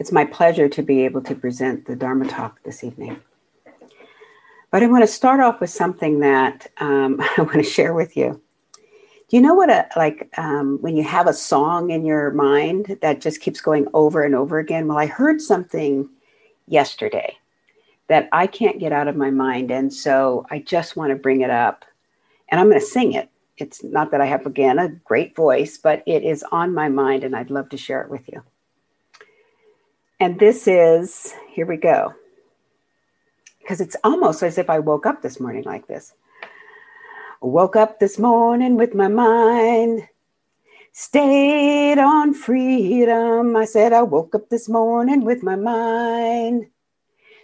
It's my pleasure to be able to present the Dharma talk this evening. But I want to start off with something that um, I want to share with you. Do you know what a like um, when you have a song in your mind that just keeps going over and over again? Well, I heard something yesterday that I can't get out of my mind, and so I just want to bring it up, and I'm going to sing it. It's not that I have again a great voice, but it is on my mind, and I'd love to share it with you. And this is, here we go. Because it's almost as if I woke up this morning like this. Woke up this morning with my mind stayed on freedom. I said, I woke up this morning with my mind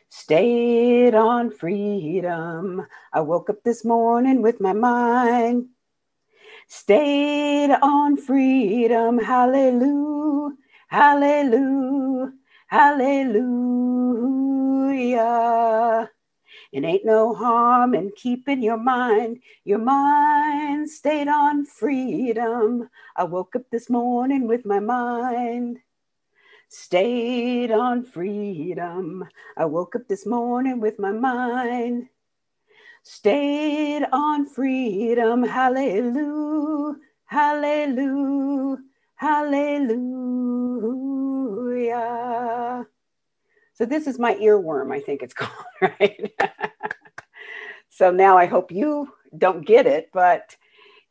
stayed on freedom. I woke up this morning with my mind stayed on freedom. Hallelujah, hallelujah. Hallelujah. It ain't no harm in keeping your mind, your mind stayed on freedom. I woke up this morning with my mind stayed on freedom. I woke up this morning with my mind stayed on freedom. Hallelujah, hallelujah, hallelujah. So this is my earworm, I think it's called, right? so now I hope you don't get it, but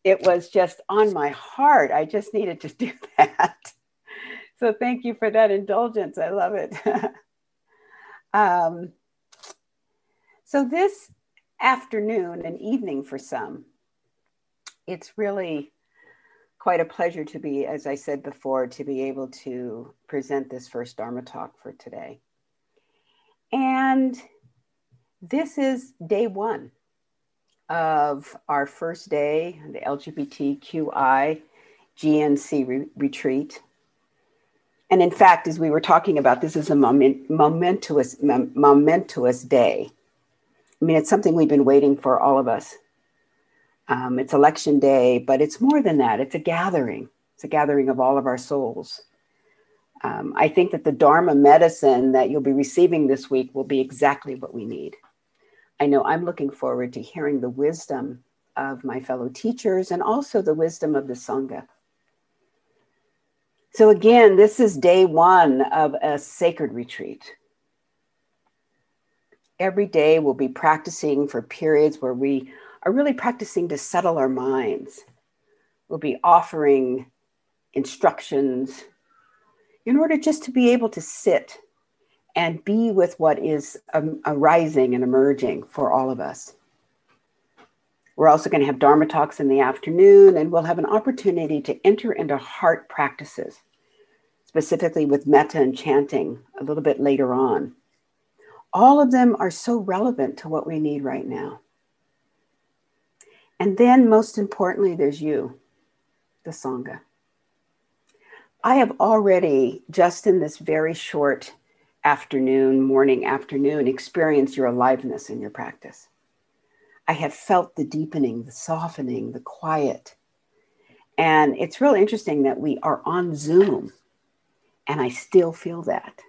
it was just on my heart. I just needed to do that. So thank you for that indulgence. I love it. um, so this afternoon and evening for some, it's really quite a pleasure to be, as I said before, to be able to present this first Dharma talk for today. And this is day one of our first day, the LGBTQI GNC re- retreat. And in fact, as we were talking about, this is a moment, momentous, momentous day. I mean, it's something we've been waiting for, all of us. Um, it's election day, but it's more than that. It's a gathering. It's a gathering of all of our souls. Um, I think that the Dharma medicine that you'll be receiving this week will be exactly what we need. I know I'm looking forward to hearing the wisdom of my fellow teachers and also the wisdom of the Sangha. So, again, this is day one of a sacred retreat. Every day we'll be practicing for periods where we are really practicing to settle our minds. We'll be offering instructions, in order just to be able to sit and be with what is um, arising and emerging for all of us. We're also going to have Dharma talks in the afternoon, and we'll have an opportunity to enter into heart practices, specifically with metta and chanting a little bit later on. All of them are so relevant to what we need right now. And then, most importantly, there's you, the Sangha. I have already, just in this very short afternoon, morning, afternoon, experienced your aliveness in your practice. I have felt the deepening, the softening, the quiet. And it's really interesting that we are on Zoom and I still feel that.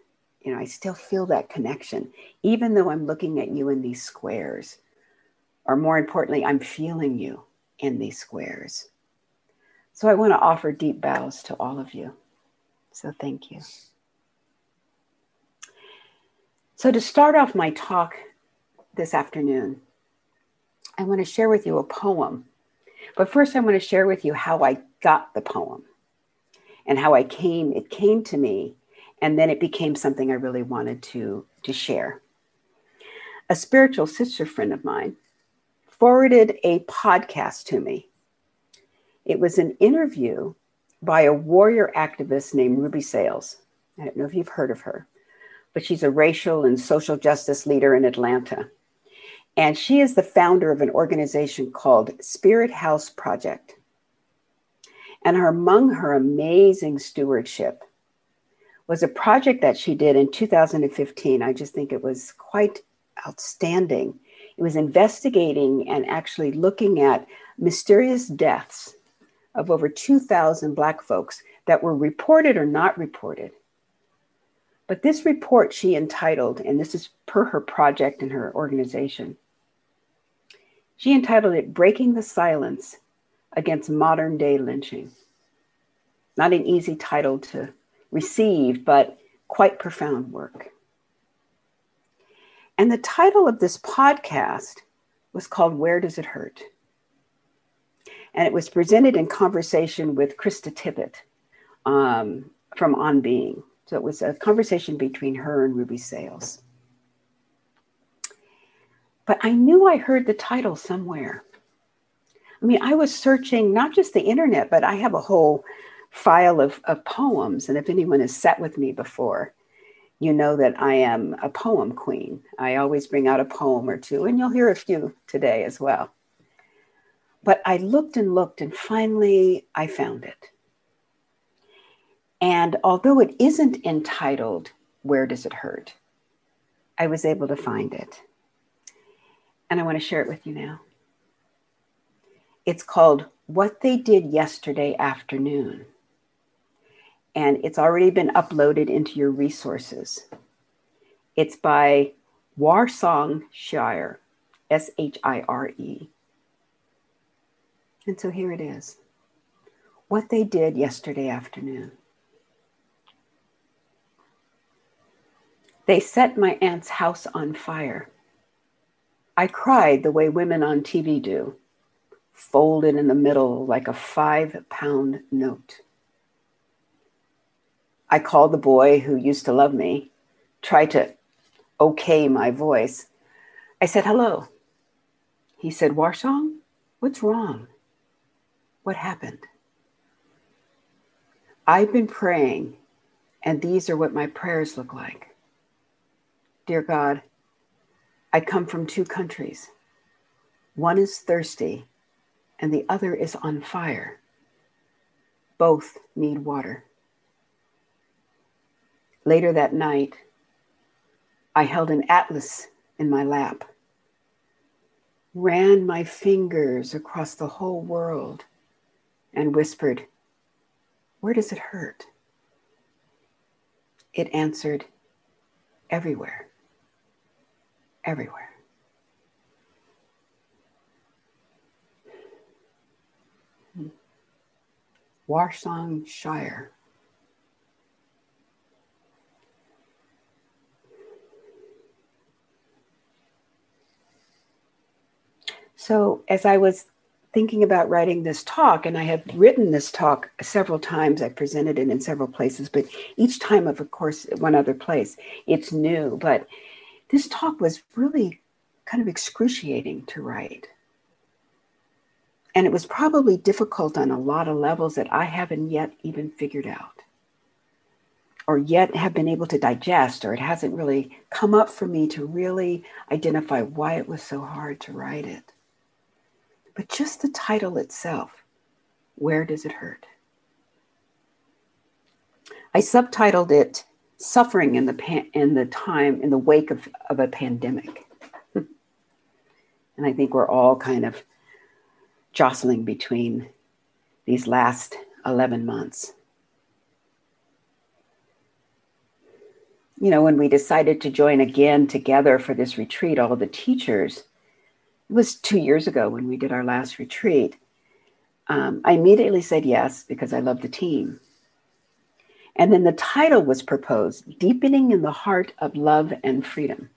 You know, I still feel that connection, even though I'm looking at you in these squares. Or more importantly, I'm feeling you in these squares. So I want to offer deep bows to all of you. So thank you. So, to start off my talk this afternoon, I want to share with you a poem. But first, I want to share with you how I got the poem and how I came, it came to me, and then it became something I really wanted to, to share. A spiritual sister friend of mine forwarded a podcast to me. It was an interview by a warrior activist named Ruby Sales. I don't know if you've heard of her, but she's a racial and social justice leader in Atlanta. And she is the founder of an organization called Spirit House Project. And her, among her amazing stewardship was a project that she did in 2015. I just think it was quite outstanding. It was investigating and actually looking at mysterious deaths of over 2,000 Black folks that were reported or not reported But this report she entitled, and this is per her project and her organization, she entitled it Breaking the Silence Against Modern Day Lynching. Not an easy title to receive, but quite profound work. And the title of this podcast was called Where Does It Hurt? And it was presented in conversation with Krista Tippett um, from On Being. So it was a conversation between her and Ruby Sales. But I knew I heard the title somewhere. I mean, I was searching not just the internet, but I have a whole file of, of poems. And if anyone has sat with me before, you know that I am a poem queen. I always bring out a poem or two, and you'll hear a few today as well. But I looked and looked, and finally I found it. And although it isn't entitled, Where Does It Hurt? I was able to find it. And I want to share it with you now. It's called What They Did Yesterday Afternoon and it's already been uploaded into your resources. It's by Warsan Shire, S H I R E. And so here it is what they did yesterday afternoon. They set my aunt's house on fire. I cried the way women on TV do, folded in the middle like a five pound note. I called the boy who used to love me, tried to okay my voice. I said, hello. He said, Warsan, what's wrong? What happened? I've been praying, and these are what my prayers look like. Dear God, I come from two countries. One is thirsty, and the other is on fire. Both need water. Later that night, I held an atlas in my lap, ran my fingers across the whole world, and whispered, Where does it hurt? It answered, Everywhere. Everywhere. Warsan Shire. So, as I was thinking about writing this talk, and I have written this talk several times, I've presented it in several places, but each time, of course, one other place, it's new. But this talk was really kind of excruciating to write. And it was probably difficult on a lot of levels that I haven't yet even figured out or yet have been able to digest, or it hasn't really come up for me to really identify why it was so hard to write it. But just the title itself, Where Does It Hurt? I subtitled it Suffering in the, pan- in the Time, in the Wake of, of a Pandemic. and I think we're all kind of jostling between these last 11 months. You know, when we decided to join again together for this retreat, all the teachers, it was two years ago when we did our last retreat. Um, I immediately said yes because I love the team. And then the title was proposed Deepening in the Heart of Love and Freedom.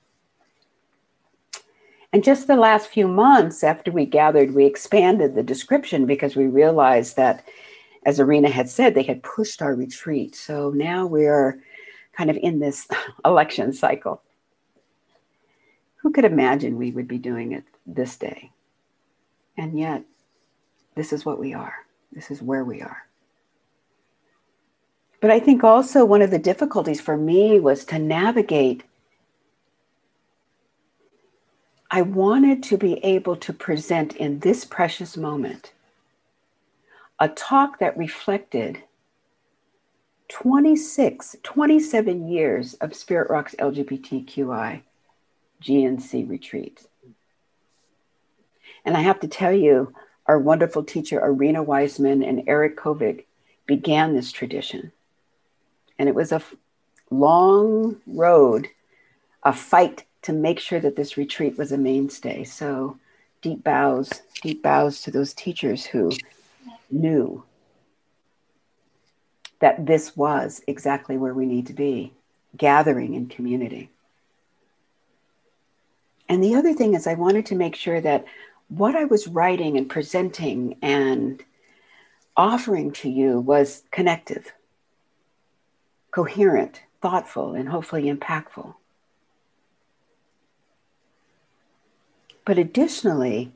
And just the last few months after we gathered, we expanded the description because we realized that, as Arinna had said, they had pushed our retreat. So now we're kind of in this election cycle. Who could imagine we would be doing it this day? And yet, this is what we are. This is where we are. But I think also one of the difficulties for me was to navigate. I wanted to be able to present in this precious moment a talk that reflected 26, 27 years of Spirit Rocks LGBTQI GNC retreat. And I have to tell you, our wonderful teacher, Arinna Weisman and Eric Kolvig, began this tradition. And it was a long road, a fight to make sure that this retreat was a mainstay. So deep bows, deep bows to those teachers who knew that this was exactly where we need to be gathering in community. And the other thing is, I wanted to make sure that what I was writing and presenting and offering to you was connective, coherent, thoughtful, and hopefully impactful. But additionally,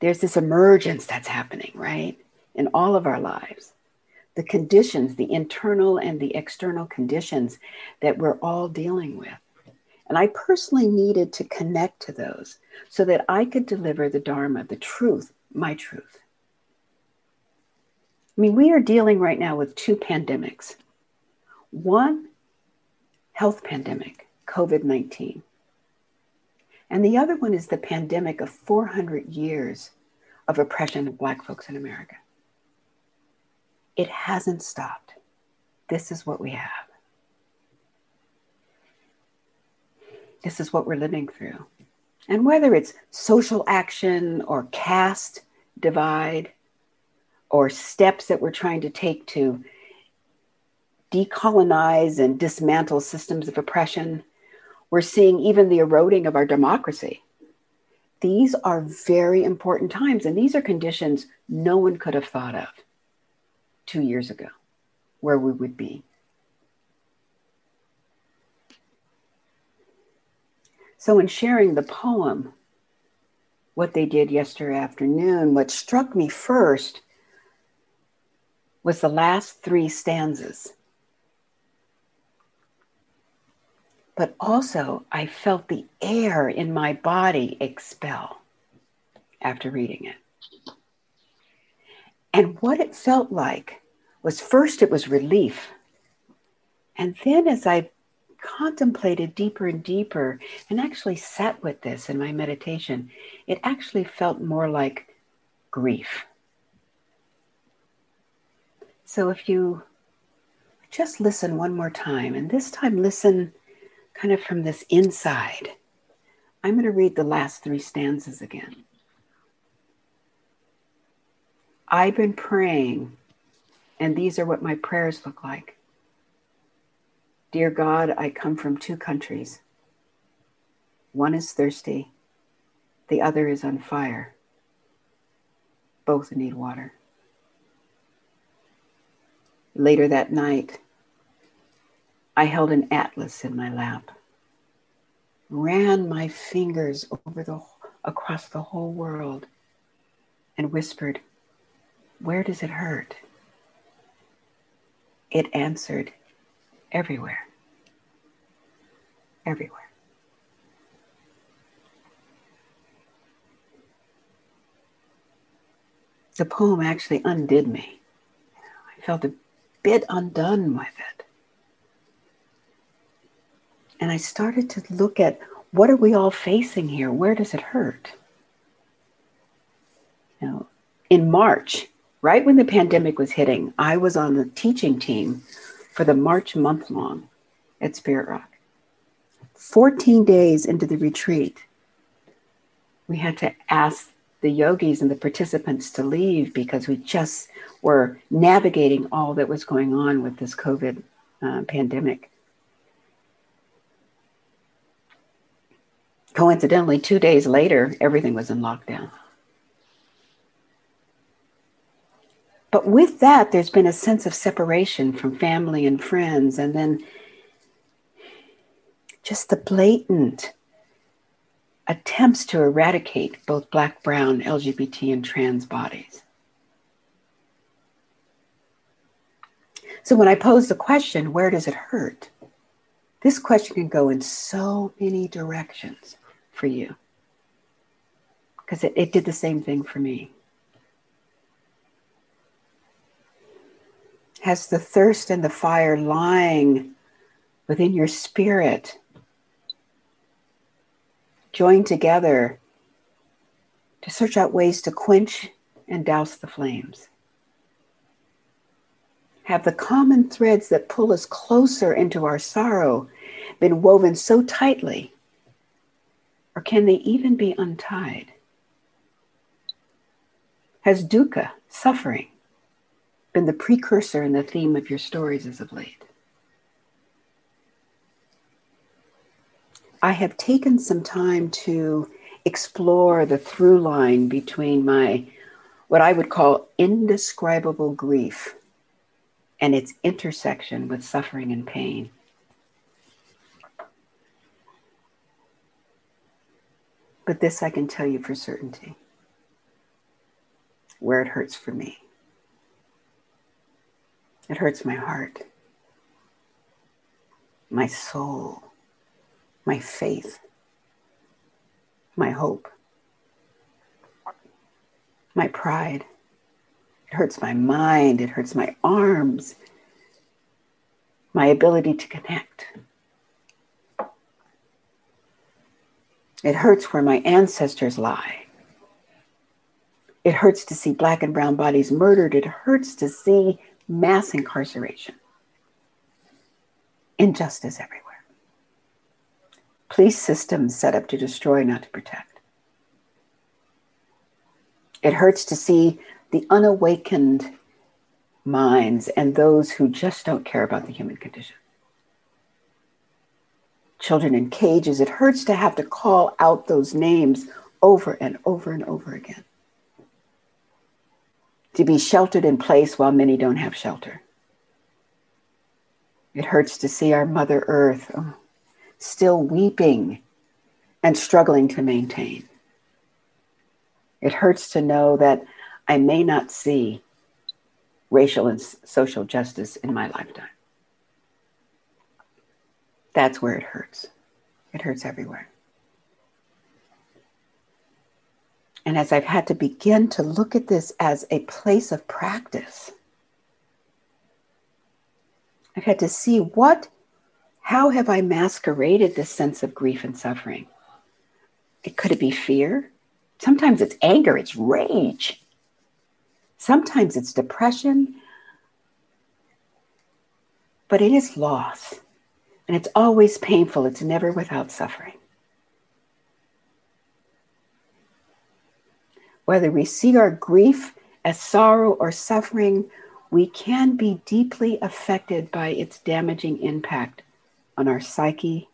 there's this emergence that's happening, right, in all of our lives. The conditions, the internal and the external conditions that we're all dealing with. And I personally needed to connect to those so that I could deliver the Dharma, the truth, my truth. I mean, we are dealing right now with two pandemics one, health pandemic, COVID 19. And the other one is the pandemic of 400 years of oppression of Black folks in America. It hasn't stopped. This is what we have. This is what we're living through. And whether it's social action or caste divide or steps that we're trying to take to decolonize and dismantle systems of oppression, we're seeing even the eroding of our democracy. These are very important times, and these are conditions no one could have thought of two years ago where we would be. So, in sharing the poem, what they did yesterday afternoon, what struck me first was the last three stanzas. But also, I felt the air in my body expel after reading it. And what it felt like was first, it was relief. And then, as I contemplated deeper and deeper and actually sat with this in my meditation, it actually felt more like grief. So if you just listen one more time, and this time listen kind of from this inside, I'm going to read the last three stanzas again. I've been praying, and these are what my prayers look like. Dear God, I come from two countries. One is thirsty, the other is on fire. Both need water. Later that night, I held an atlas in my lap, ran my fingers over the across the whole world, and whispered, "Where does it hurt?" It answered, everywhere. Everywhere. The poem actually undid me. I felt a bit undone with it. And I started to look at what are we all facing here? Where does it hurt? You know, in March, right when the pandemic was hitting, I was on the teaching team for the March month long at Spirit Rock. 14 days into the retreat, we had to ask the yogis and the participants to leave because we just were navigating all that was going on with this COVID uh, pandemic. Coincidentally, two days later, everything was in lockdown. But with that, there's been a sense of separation from family and friends, and then just the blatant attempts to eradicate both black, brown, LGBT, and trans bodies. So when I pose the question, where does it hurt? This question can go in so many directions for you because it, it did the same thing for me. Has the thirst and the fire lying within your spirit, join together to search out ways to quench and douse the flames. Have the common threads that pull us closer into our sorrow been woven so tightly? Or can they even be untied? Has dukkha, suffering, been the precursor and the theme of your stories as of late? I have taken some time to explore the through line between my what I would call indescribable grief and its intersection with suffering and pain. But this I can tell you for certainty where it hurts for me. It hurts my heart, my soul, my faith, my hope, my pride. It hurts my mind. It hurts my arms, my ability to connect. It hurts where my ancestors lie. It hurts to see black and brown bodies murdered. It hurts to see mass incarceration. Injustice everywhere. Police systems set up to destroy, not to protect. It hurts to see the unawakened minds and those who just don't care about the human condition. Children in cages, it hurts to have to call out those names over and over and over again. To be sheltered in place while many don't have shelter. It hurts to see our Mother Earth oh, still weeping and struggling to maintain. It hurts to know that I may not see racial and social justice in my lifetime. That's where it hurts. It hurts everywhere. And as I've had to begin to look at this as a place of practice, I've had to see what, how have I masqueraded this sense of grief and suffering? It could it be fear? Sometimes it's anger, it's rage. Sometimes it's depression, but it is loss. And it's always painful, it's never without suffering. Whether we see our grief as sorrow or suffering, we can be deeply affected by its damaging impact on our psyche,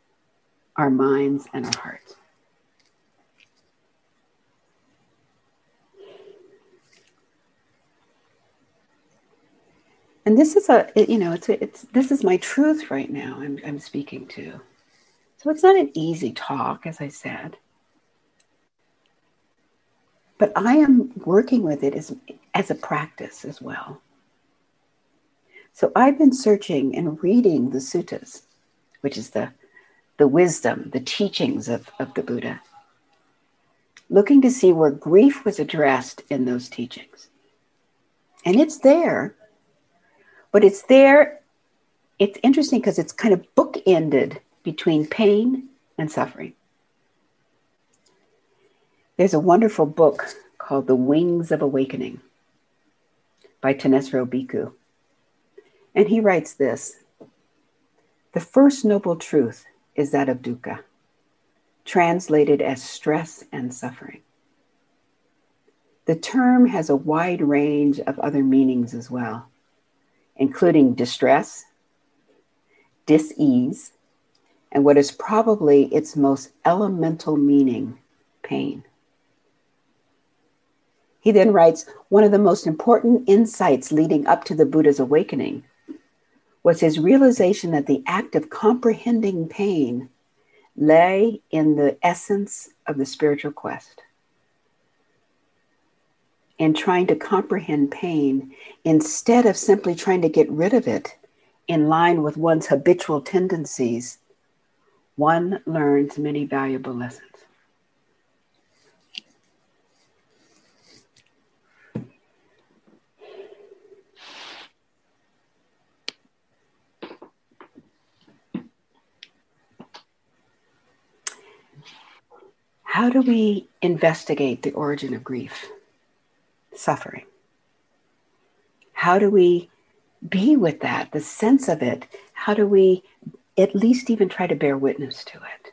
our minds, and our hearts. and this is a you know it's it's this is my truth right now I'm, I'm speaking to so it's not an easy talk as i said but i am working with it as as a practice as well so i've been searching and reading the suttas which is the the wisdom the teachings of, of the buddha looking to see where grief was addressed in those teachings and it's there but it's there. It's interesting because it's kind of bookended between pain and suffering. There's a wonderful book called The Wings of Awakening by Thanissaro Bhikkhu. And he writes this The first noble truth is that of dukkha, translated as stress and suffering. The term has a wide range of other meanings as well including distress, dis-ease, and what is probably its most elemental meaning, pain. He then writes one of the most important insights leading up to the Buddha's awakening was his realization that the act of comprehending pain lay in the essence of the spiritual quest and trying to comprehend pain instead of simply trying to get rid of it in line with one's habitual tendencies, one learns many valuable lessons. How do we investigate the origin of grief? suffering? How do we be with that, the sense of it? How do we at least even try to bear witness to it?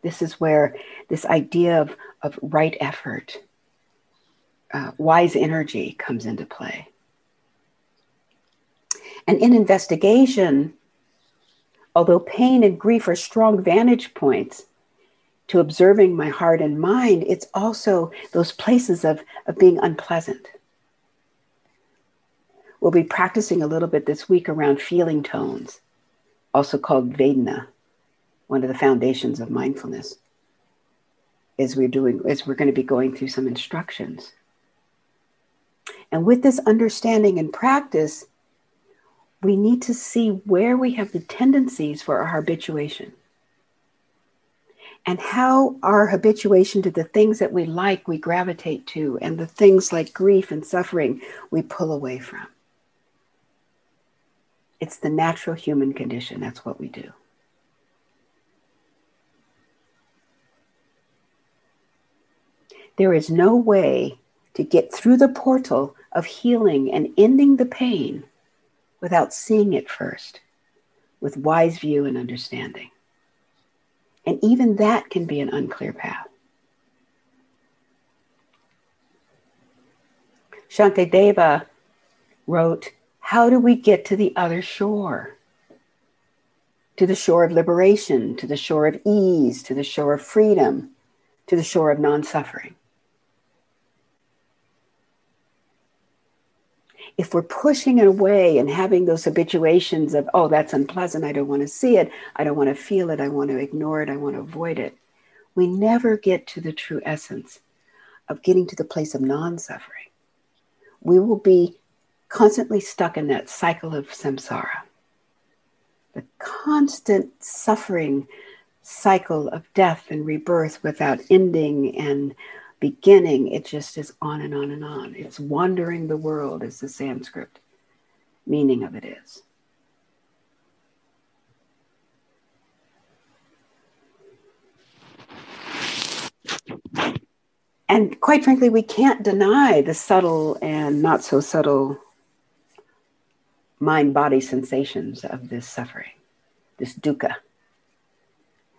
This is where this idea of, of right effort, uh, wise energy comes into play. And in investigation, although pain and grief are strong vantage points to observing my heart and mind, it's also those places of, of being unpleasant. We'll be practicing a little bit this week around feeling tones, also called Vedana, one of the foundations of mindfulness. As we're doing, as we're going to be going through some instructions. And with this understanding and practice, we need to see where we have the tendencies for our habituation and how our habituation to the things that we like we gravitate to and the things like grief and suffering we pull away from. It's the natural human condition. That's what we do. There is no way to get through the portal of healing and ending the pain without seeing it first with wise view and understanding. And even that can be an unclear path. Shantideva wrote, How do we get to the other shore? To the shore of liberation, to the shore of ease, to the shore of freedom, to the shore of non suffering. If we're pushing it away and having those habituations of, oh, that's unpleasant, I don't want to see it, I don't want to feel it, I want to ignore it, I want to avoid it, we never get to the true essence of getting to the place of non suffering. We will be constantly stuck in that cycle of samsara, the constant suffering cycle of death and rebirth without ending and beginning, it just is on and on and on. It's wandering the world, as the Sanskrit meaning of it is. And quite frankly, we can't deny the subtle and not so subtle mind body sensations of this suffering, this dukkha.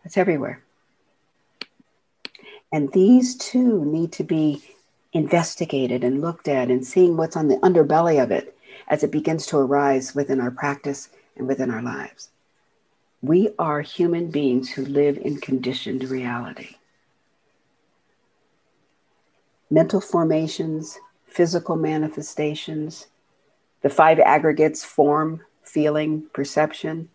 It's everywhere. And these too need to be investigated and looked at and seeing what's on the underbelly of it as it begins to arise within our practice and within our lives. We are human beings who live in conditioned reality. Mental formations, physical manifestations, the five aggregates form, feeling, perception,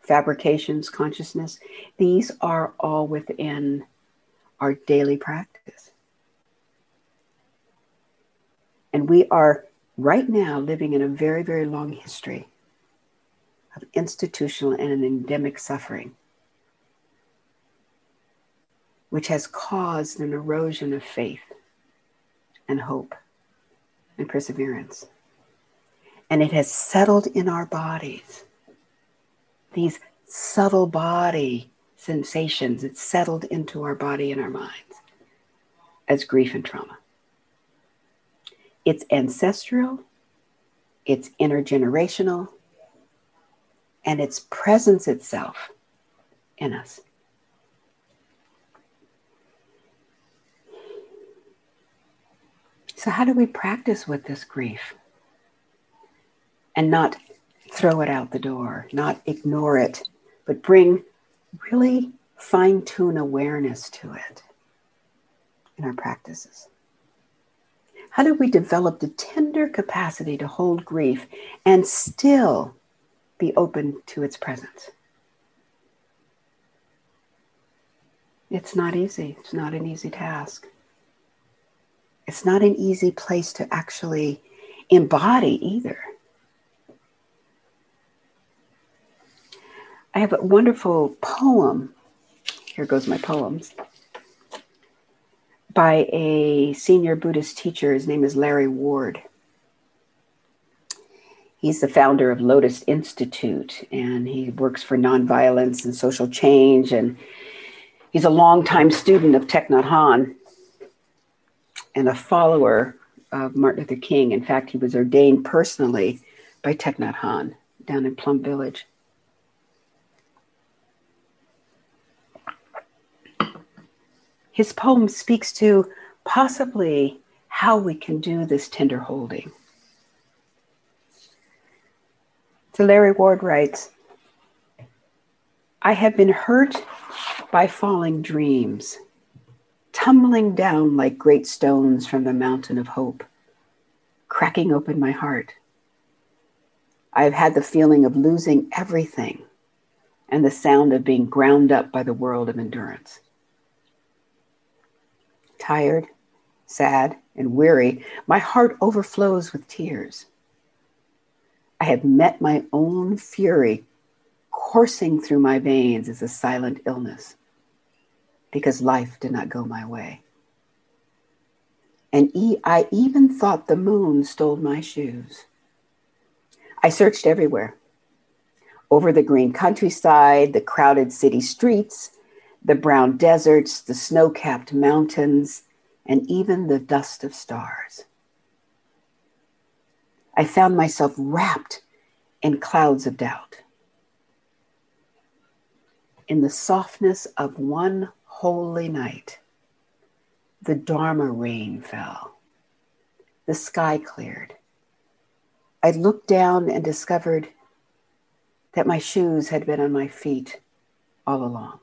fabrications, consciousness, these are all within our daily practice. And we are right now living in a very, very long history of institutional and endemic suffering, which has caused an erosion of faith and hope and perseverance. And it has settled in our bodies. These subtle body sensations. It's settled into our body and our minds as grief and trauma. It's ancestral, it's intergenerational, and its presence itself in us. So, how do we practice with this grief and not throw it out the door, not ignore it, but bring really fine tune awareness to it in our practices. How do we develop the tender capacity to hold grief and still be open to its presence? It's not easy. It's not an easy task. It's not an easy place to actually embody either. I have a wonderful poem. Here goes my poems by a senior Buddhist teacher. His name is Larry Ward. He's the founder of Lotus Institute and he works for nonviolence and social change. And he's a longtime student of Thich Nhat Hanh and a follower of Martin Luther King. In fact, he was ordained personally by Thich Nhat Hanh down in Plum Village. His poem speaks to possibly how we can do this tender holding. So Larry Ward writes, I have been hurt by falling dreams, tumbling down like great stones from the mountain of hope, cracking open my heart. I have had the feeling of losing everything and the sound of being ground up by the world of endurance. Tired, sad, and weary, my heart overflows with tears. I have met my own fury coursing through my veins as a silent illness because life did not go my way. And e- I even thought the moon stole my shoes. I searched everywhere over the green countryside, the crowded city streets, the brown deserts, the snow capped mountains, and even the dust of stars. I found myself wrapped in clouds of doubt. In the softness of one holy night, the Dharma rain fell. The sky cleared. I looked down and discovered that my shoes had been on my feet all along.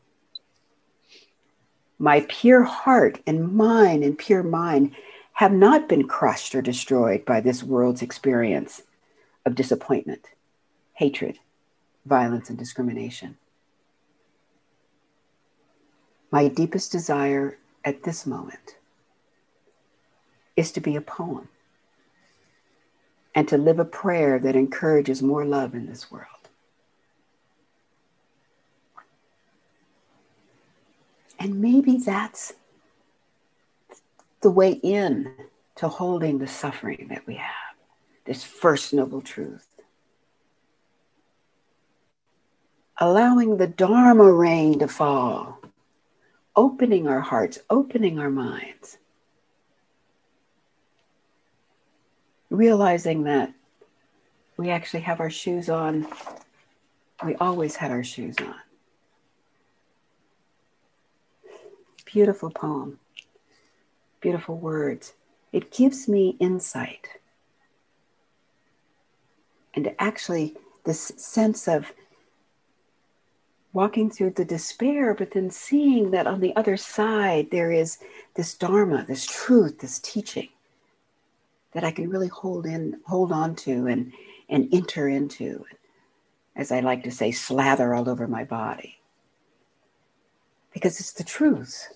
My pure heart and mine and pure mind have not been crushed or destroyed by this world's experience of disappointment, hatred, violence, and discrimination. My deepest desire at this moment is to be a poem and to live a prayer that encourages more love in this world. And maybe that's the way in to holding the suffering that we have, this first noble truth. Allowing the Dharma rain to fall, opening our hearts, opening our minds, realizing that we actually have our shoes on. We always had our shoes on. Beautiful poem, beautiful words. It gives me insight. And actually, this sense of walking through the despair, but then seeing that on the other side there is this Dharma, this truth, this teaching that I can really hold in, hold on to and, and enter into, as I like to say, slather all over my body. Because it's the truth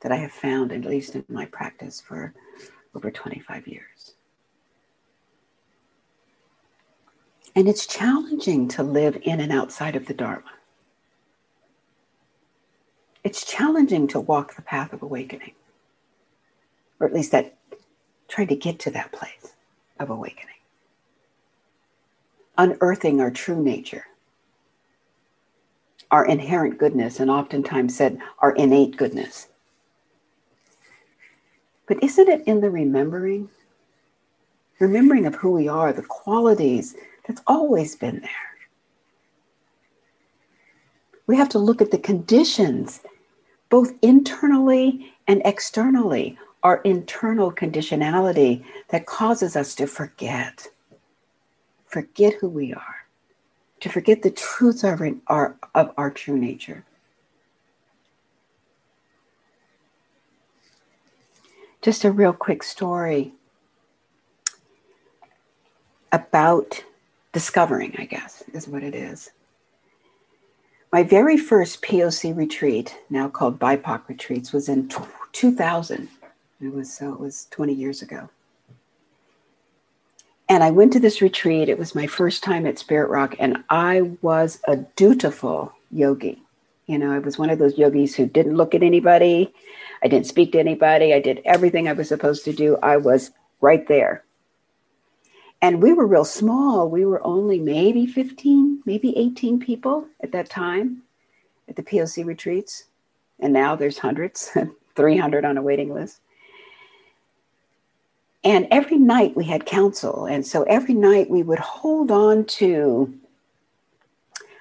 that I have found, at least in my practice, for over 25 years. And it's challenging to live in and outside of the Dharma. It's challenging to walk the path of awakening, or at least that trying to get to that place of awakening. Unearthing our true nature, our inherent goodness, and oftentimes said our innate goodness. But isn't it in the remembering? Remembering of who we are, the qualities that's always been there. We have to look at the conditions, both internally and externally, our internal conditionality that causes us to forget, forget who we are, to forget the truth of our, of our true nature. Just a real quick story about discovering, I guess, is what it is. My very first POC retreat, now called BIPOC retreats, was in 2000. It was so it was 20 years ago. And I went to this retreat. It was my first time at Spirit Rock, and I was a dutiful yogi. You know, I was one of those yogis who didn't look at anybody. I didn't speak to anybody. I did everything I was supposed to do. I was right there. And we were real small. We were only maybe 15, maybe 18 people at that time at the POC retreats. And now there's hundreds, 300 on a waiting list. And every night we had council. And so every night we would hold on to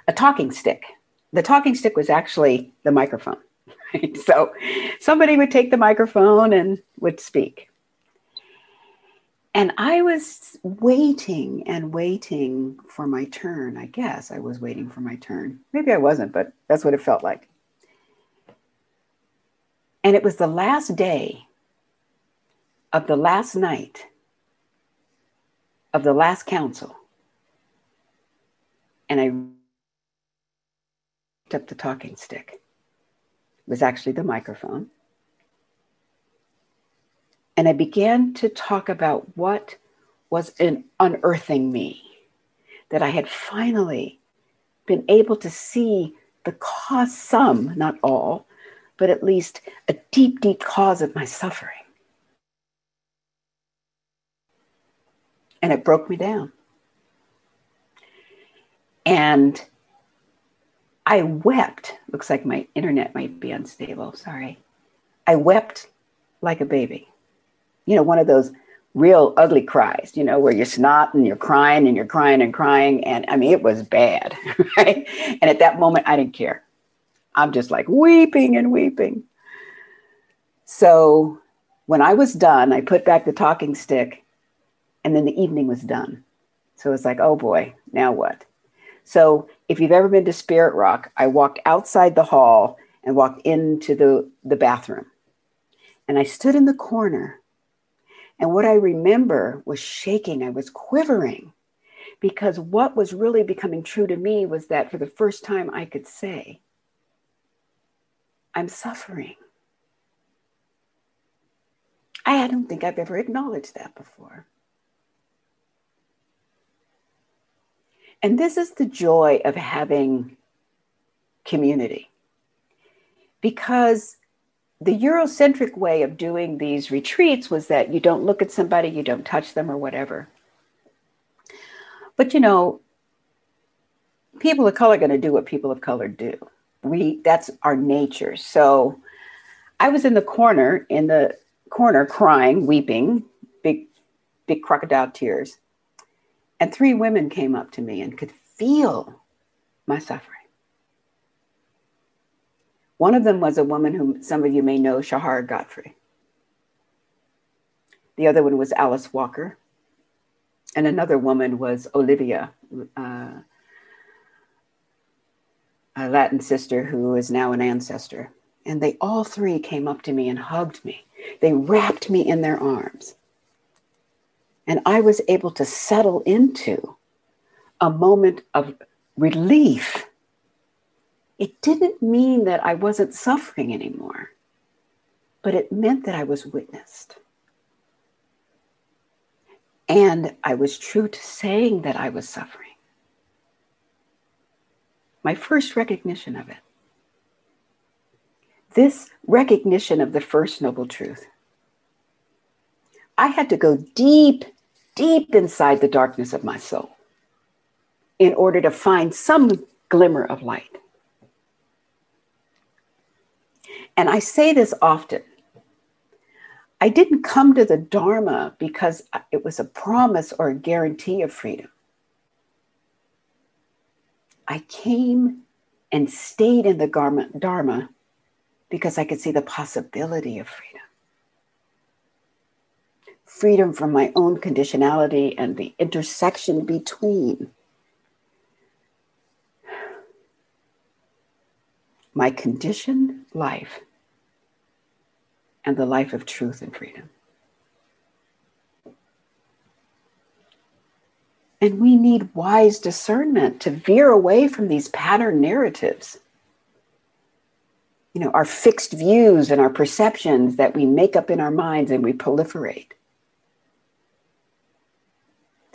a talking stick. The talking stick was actually the microphone. So somebody would take the microphone and would speak. And I was waiting and waiting for my turn. I guess I was waiting for my turn. Maybe I wasn't, but that's what it felt like. And it was the last day of the last night of the last council. And I picked up the talking stick. Was actually the microphone. And I began to talk about what was in unearthing me, that I had finally been able to see the cause, some, not all, but at least a deep, deep cause of my suffering. And it broke me down. And I wept. Looks like my internet might be unstable. Sorry. I wept like a baby. You know, one of those real ugly cries, you know, where you're snot and you're crying and you're crying and crying. And I mean, it was bad, right? And at that moment, I didn't care. I'm just like weeping and weeping. So when I was done, I put back the talking stick and then the evening was done. So it's like, oh boy, now what? So if you've ever been to Spirit Rock, I walked outside the hall and walked into the, the bathroom. And I stood in the corner. And what I remember was shaking, I was quivering because what was really becoming true to me was that for the first time I could say, I'm suffering. I don't think I've ever acknowledged that before. And this is the joy of having community. Because the Eurocentric way of doing these retreats was that you don't look at somebody, you don't touch them, or whatever. But you know, people of color are going to do what people of color do we that's our nature. So I was in the corner, in the corner, crying, weeping, big, big crocodile tears. And three women came up to me and could feel my suffering. One of them was a woman whom some of you may know, Shahara Godfrey. The other one was Alice Walker. And another woman was Olivia uh, a Latin sister who is now an ancestor. And they all three came up to me and hugged me. They wrapped me in their arms. And I was able to settle into a moment of relief. It didn't mean that I wasn't suffering anymore, but it meant that I was witnessed. And I was true to saying that I was suffering my first recognition of it. This recognition of the first noble truth. I had to go deep, deep inside the darkness of my soul in order to find some glimmer of light. And I say this often. I didn't come to the Dharma because it was a promise or a guarantee of freedom. I came and stayed in the Dharma because I could see the possibility of freedom. Freedom from my own conditionality and the intersection between my conditioned life and the life of truth and freedom. And we need wise discernment to veer away from these pattern narratives. You know, our fixed views and our perceptions that we make up in our minds and we proliferate.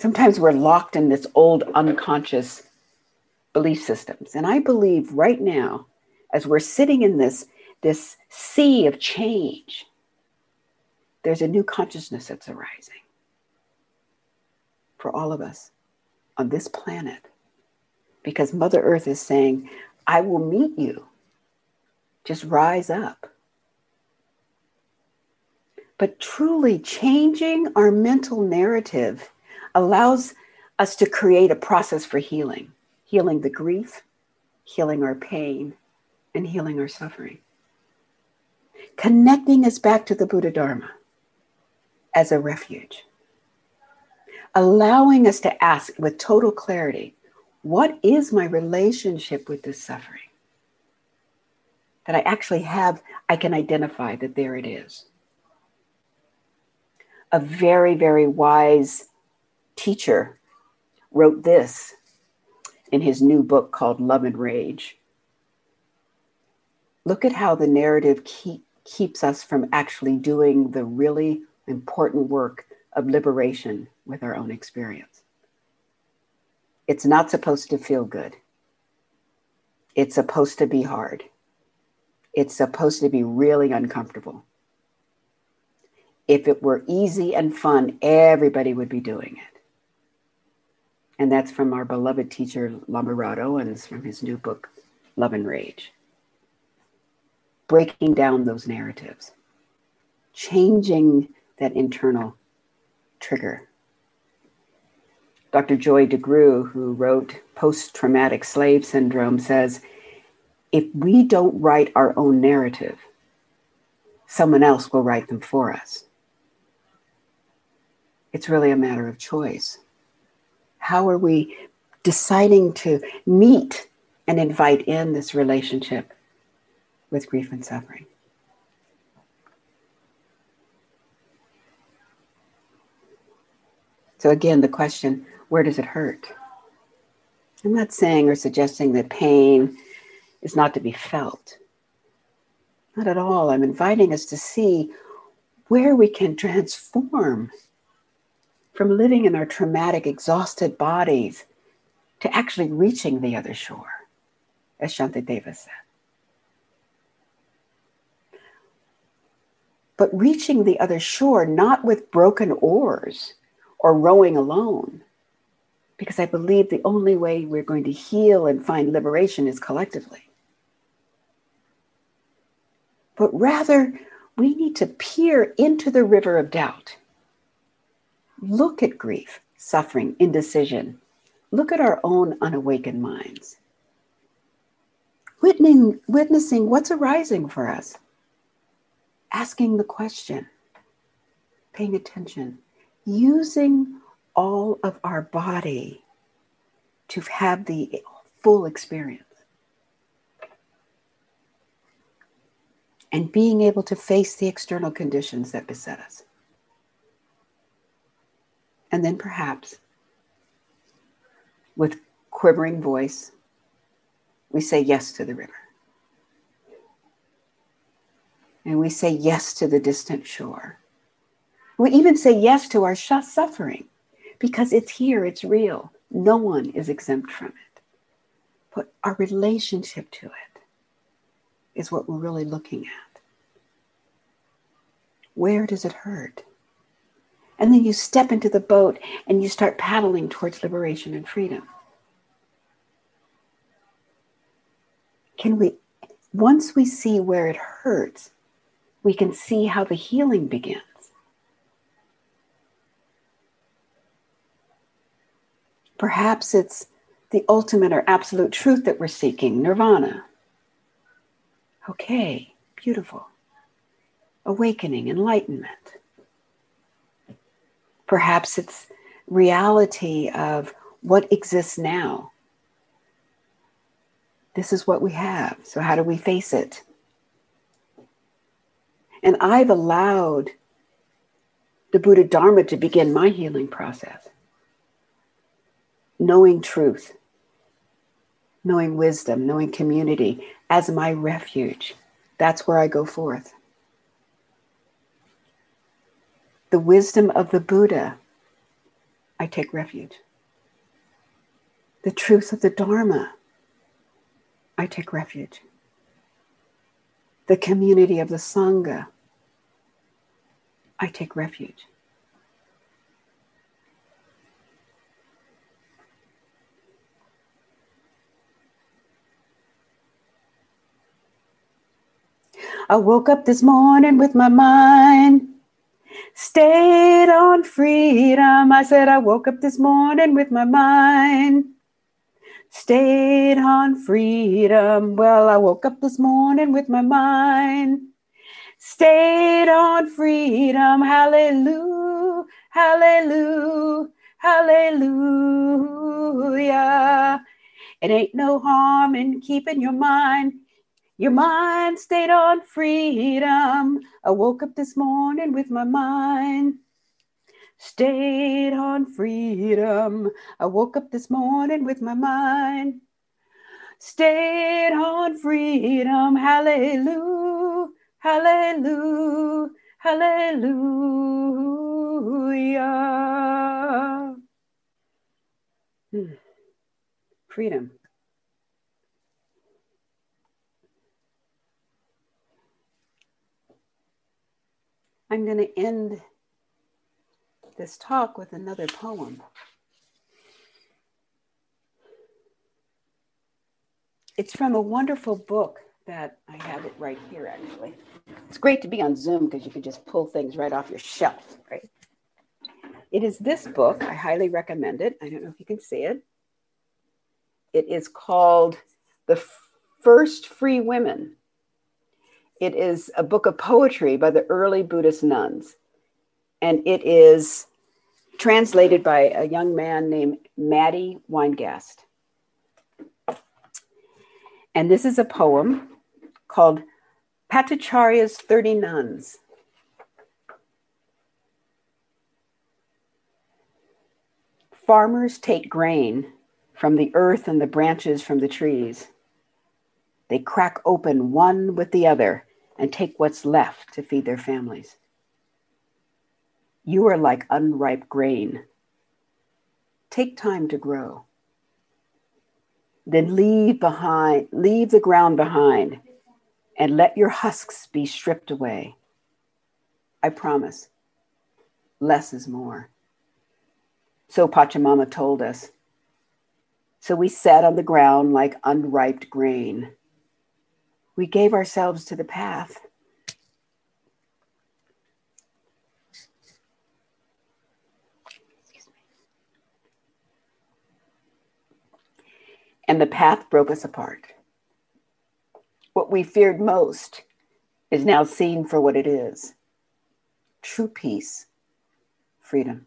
Sometimes we're locked in this old unconscious belief systems. And I believe right now, as we're sitting in this, this sea of change, there's a new consciousness that's arising for all of us on this planet because Mother Earth is saying, I will meet you. Just rise up. But truly changing our mental narrative allows us to create a process for healing, healing the grief, healing our pain, and healing our suffering. Connecting us back to the Buddha Dharma as a refuge. Allowing us to ask with total clarity what is my relationship with this suffering? That I actually have, I can identify that there it is. A very, very wise teacher wrote this in his new book called Love and Rage. Look at how the narrative keep, keeps us from actually doing the really important work of liberation with our own experience. It's not supposed to feel good. It's supposed to be hard. It's supposed to be really uncomfortable. If it were easy and fun, everybody would be doing it. And that's from our beloved teacher, Lama Rod Owens, from his new book, Love and Rage. Breaking down those narratives, changing that internal trigger. Dr. Joy DeGruy, who wrote Post Traumatic Slave Syndrome, says if we don't write our own narrative, someone else will write them for us. It's really a matter of choice. How are we deciding to meet and invite in this relationship with grief and suffering? So, again, the question where does it hurt? I'm not saying or suggesting that pain is not to be felt. Not at all. I'm inviting us to see where we can transform from living in our traumatic, exhausted bodies to actually reaching the other shore, as Shantideva said. But reaching the other shore not with broken oars or rowing alone, because I believe the only way we're going to heal and find liberation is collectively. But rather, we need to peer into the river of doubt Look at grief, suffering, indecision. Look at our own unawakened minds. Witnessing, witnessing what's arising for us. Asking the question, paying attention, using all of our body to have the full experience. And being able to face the external conditions that beset us. And then perhaps with quivering voice, we say yes to the river. And we say yes to the distant shore. We even say yes to our suffering because it's here, it's real. No one is exempt from it. But our relationship to it is what we're really looking at. Where does it hurt? And then you step into the boat and you start paddling towards liberation and freedom. Can we, once we see where it hurts, we can see how the healing begins. Perhaps it's the ultimate or absolute truth that we're seeking, nirvana. Okay, beautiful. Awakening, enlightenment. Perhaps it's reality of what exists now. This is what we have. So, how do we face it? And I've allowed the Buddha Dharma to begin my healing process. Knowing truth, knowing wisdom, knowing community as my refuge. That's where I go forth. The wisdom of the Buddha, I take refuge. The truth of the Dharma, I take refuge. The community of the Sangha, I take refuge. I woke up this morning with my mind Stayed on freedom. I said, I woke up this morning with my mind. Stayed on freedom. Well, I woke up this morning with my mind. Stayed on freedom. Hallelujah. Hallelujah. Hallelujah. It ain't no harm in keeping your mind. Your mind stayed on freedom. I woke up this morning with my mind. Stayed on freedom. I woke up this morning with my mind. Stayed on freedom. Hallelujah. Hallelujah. Hallelujah. Hmm freedom. I'm going to end this talk with another poem. It's from a wonderful book that I have it right here, actually. It's great to be on Zoom because you can just pull things right off your shelf, right? It is this book. I highly recommend it. I don't know if you can see it. It is called The First Free Women. It is a book of poetry by the early Buddhist nuns. And it is translated by a young man named Matty Weingast. And this is a poem called Patachara's 30 Nuns. Farmers take grain from the earth and the branches from the trees. They crack open one with the other and take what's left to feed their families. You are like unripe grain. Take time to grow. Then leave behind, leave the ground behind and let your husks be stripped away. I promise, less is more. So Patachara told us so we sat on the ground like unripe grain. We gave ourselves to the path. And the path broke us apart. What we feared most is now seen for what it is true peace, freedom.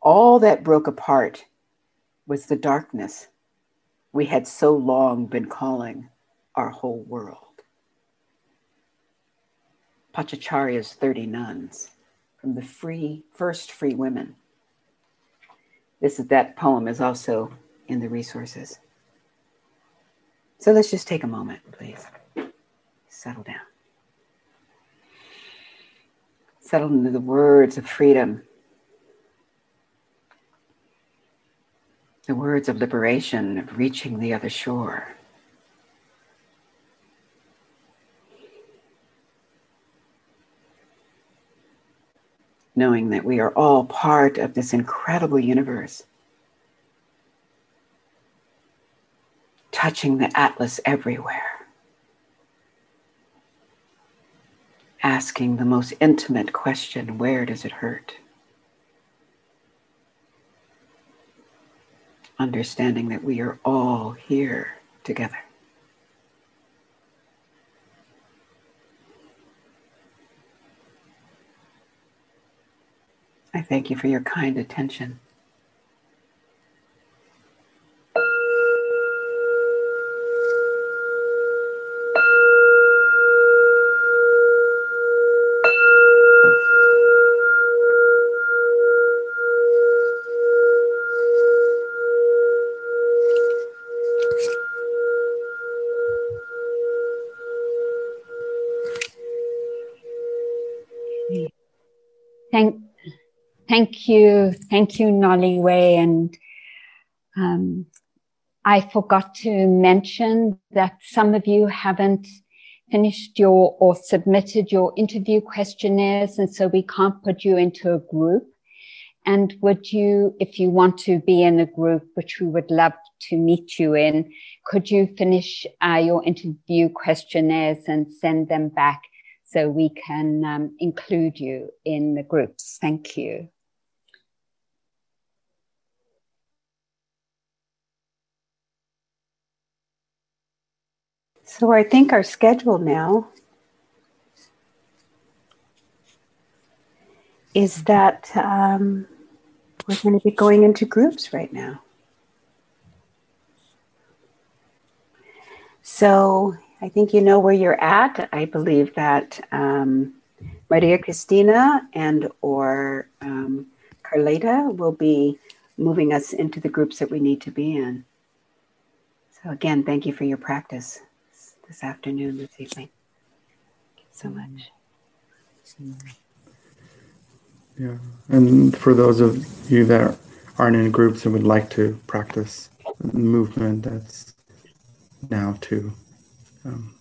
All that broke apart was the darkness we had so long been calling our whole world. Patachara's 30 Nuns from the free first free women. This is that poem is also in the resources. So let's just take a moment, please. Settle down. Settle into the words of freedom the words of liberation, of reaching the other shore. Knowing that we are all part of this incredible universe, touching the atlas everywhere, asking the most intimate question where does it hurt? understanding that we are all here together. Thank you for your kind attention. Thank you. Thank you, Noliwe. And um, I forgot to mention that some of you haven't finished your or submitted your interview questionnaires. And so we can't put you into a group. And would you, if you want to be in a group, which we would love to meet you in, could you finish uh, your interview questionnaires and send them back so we can um, include you in the groups. Thank you. So I think our schedule now is that um, we're going to be going into groups right now. So I think you know where you're at. I believe that um, Maria Cristina and or um, Carleta will be moving us into the groups that we need to be in. So again, thank you for your practice this afternoon, this evening. so much. Yeah, and for those of you that aren't in groups and would like to practice movement, that's now too. Um,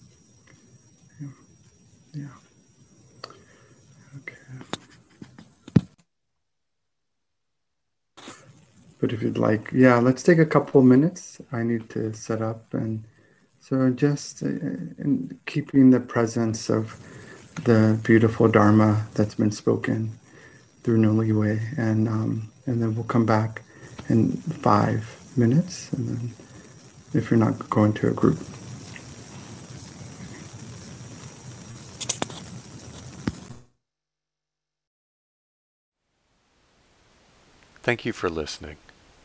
yeah. Okay. But if you'd like, yeah, let's take a couple minutes. I need to set up and so just uh, in keeping the presence of the beautiful Dharma that's been spoken through Noliwe, and um, and then we'll come back in five minutes, and then if you're not going to a group. Thank you for listening.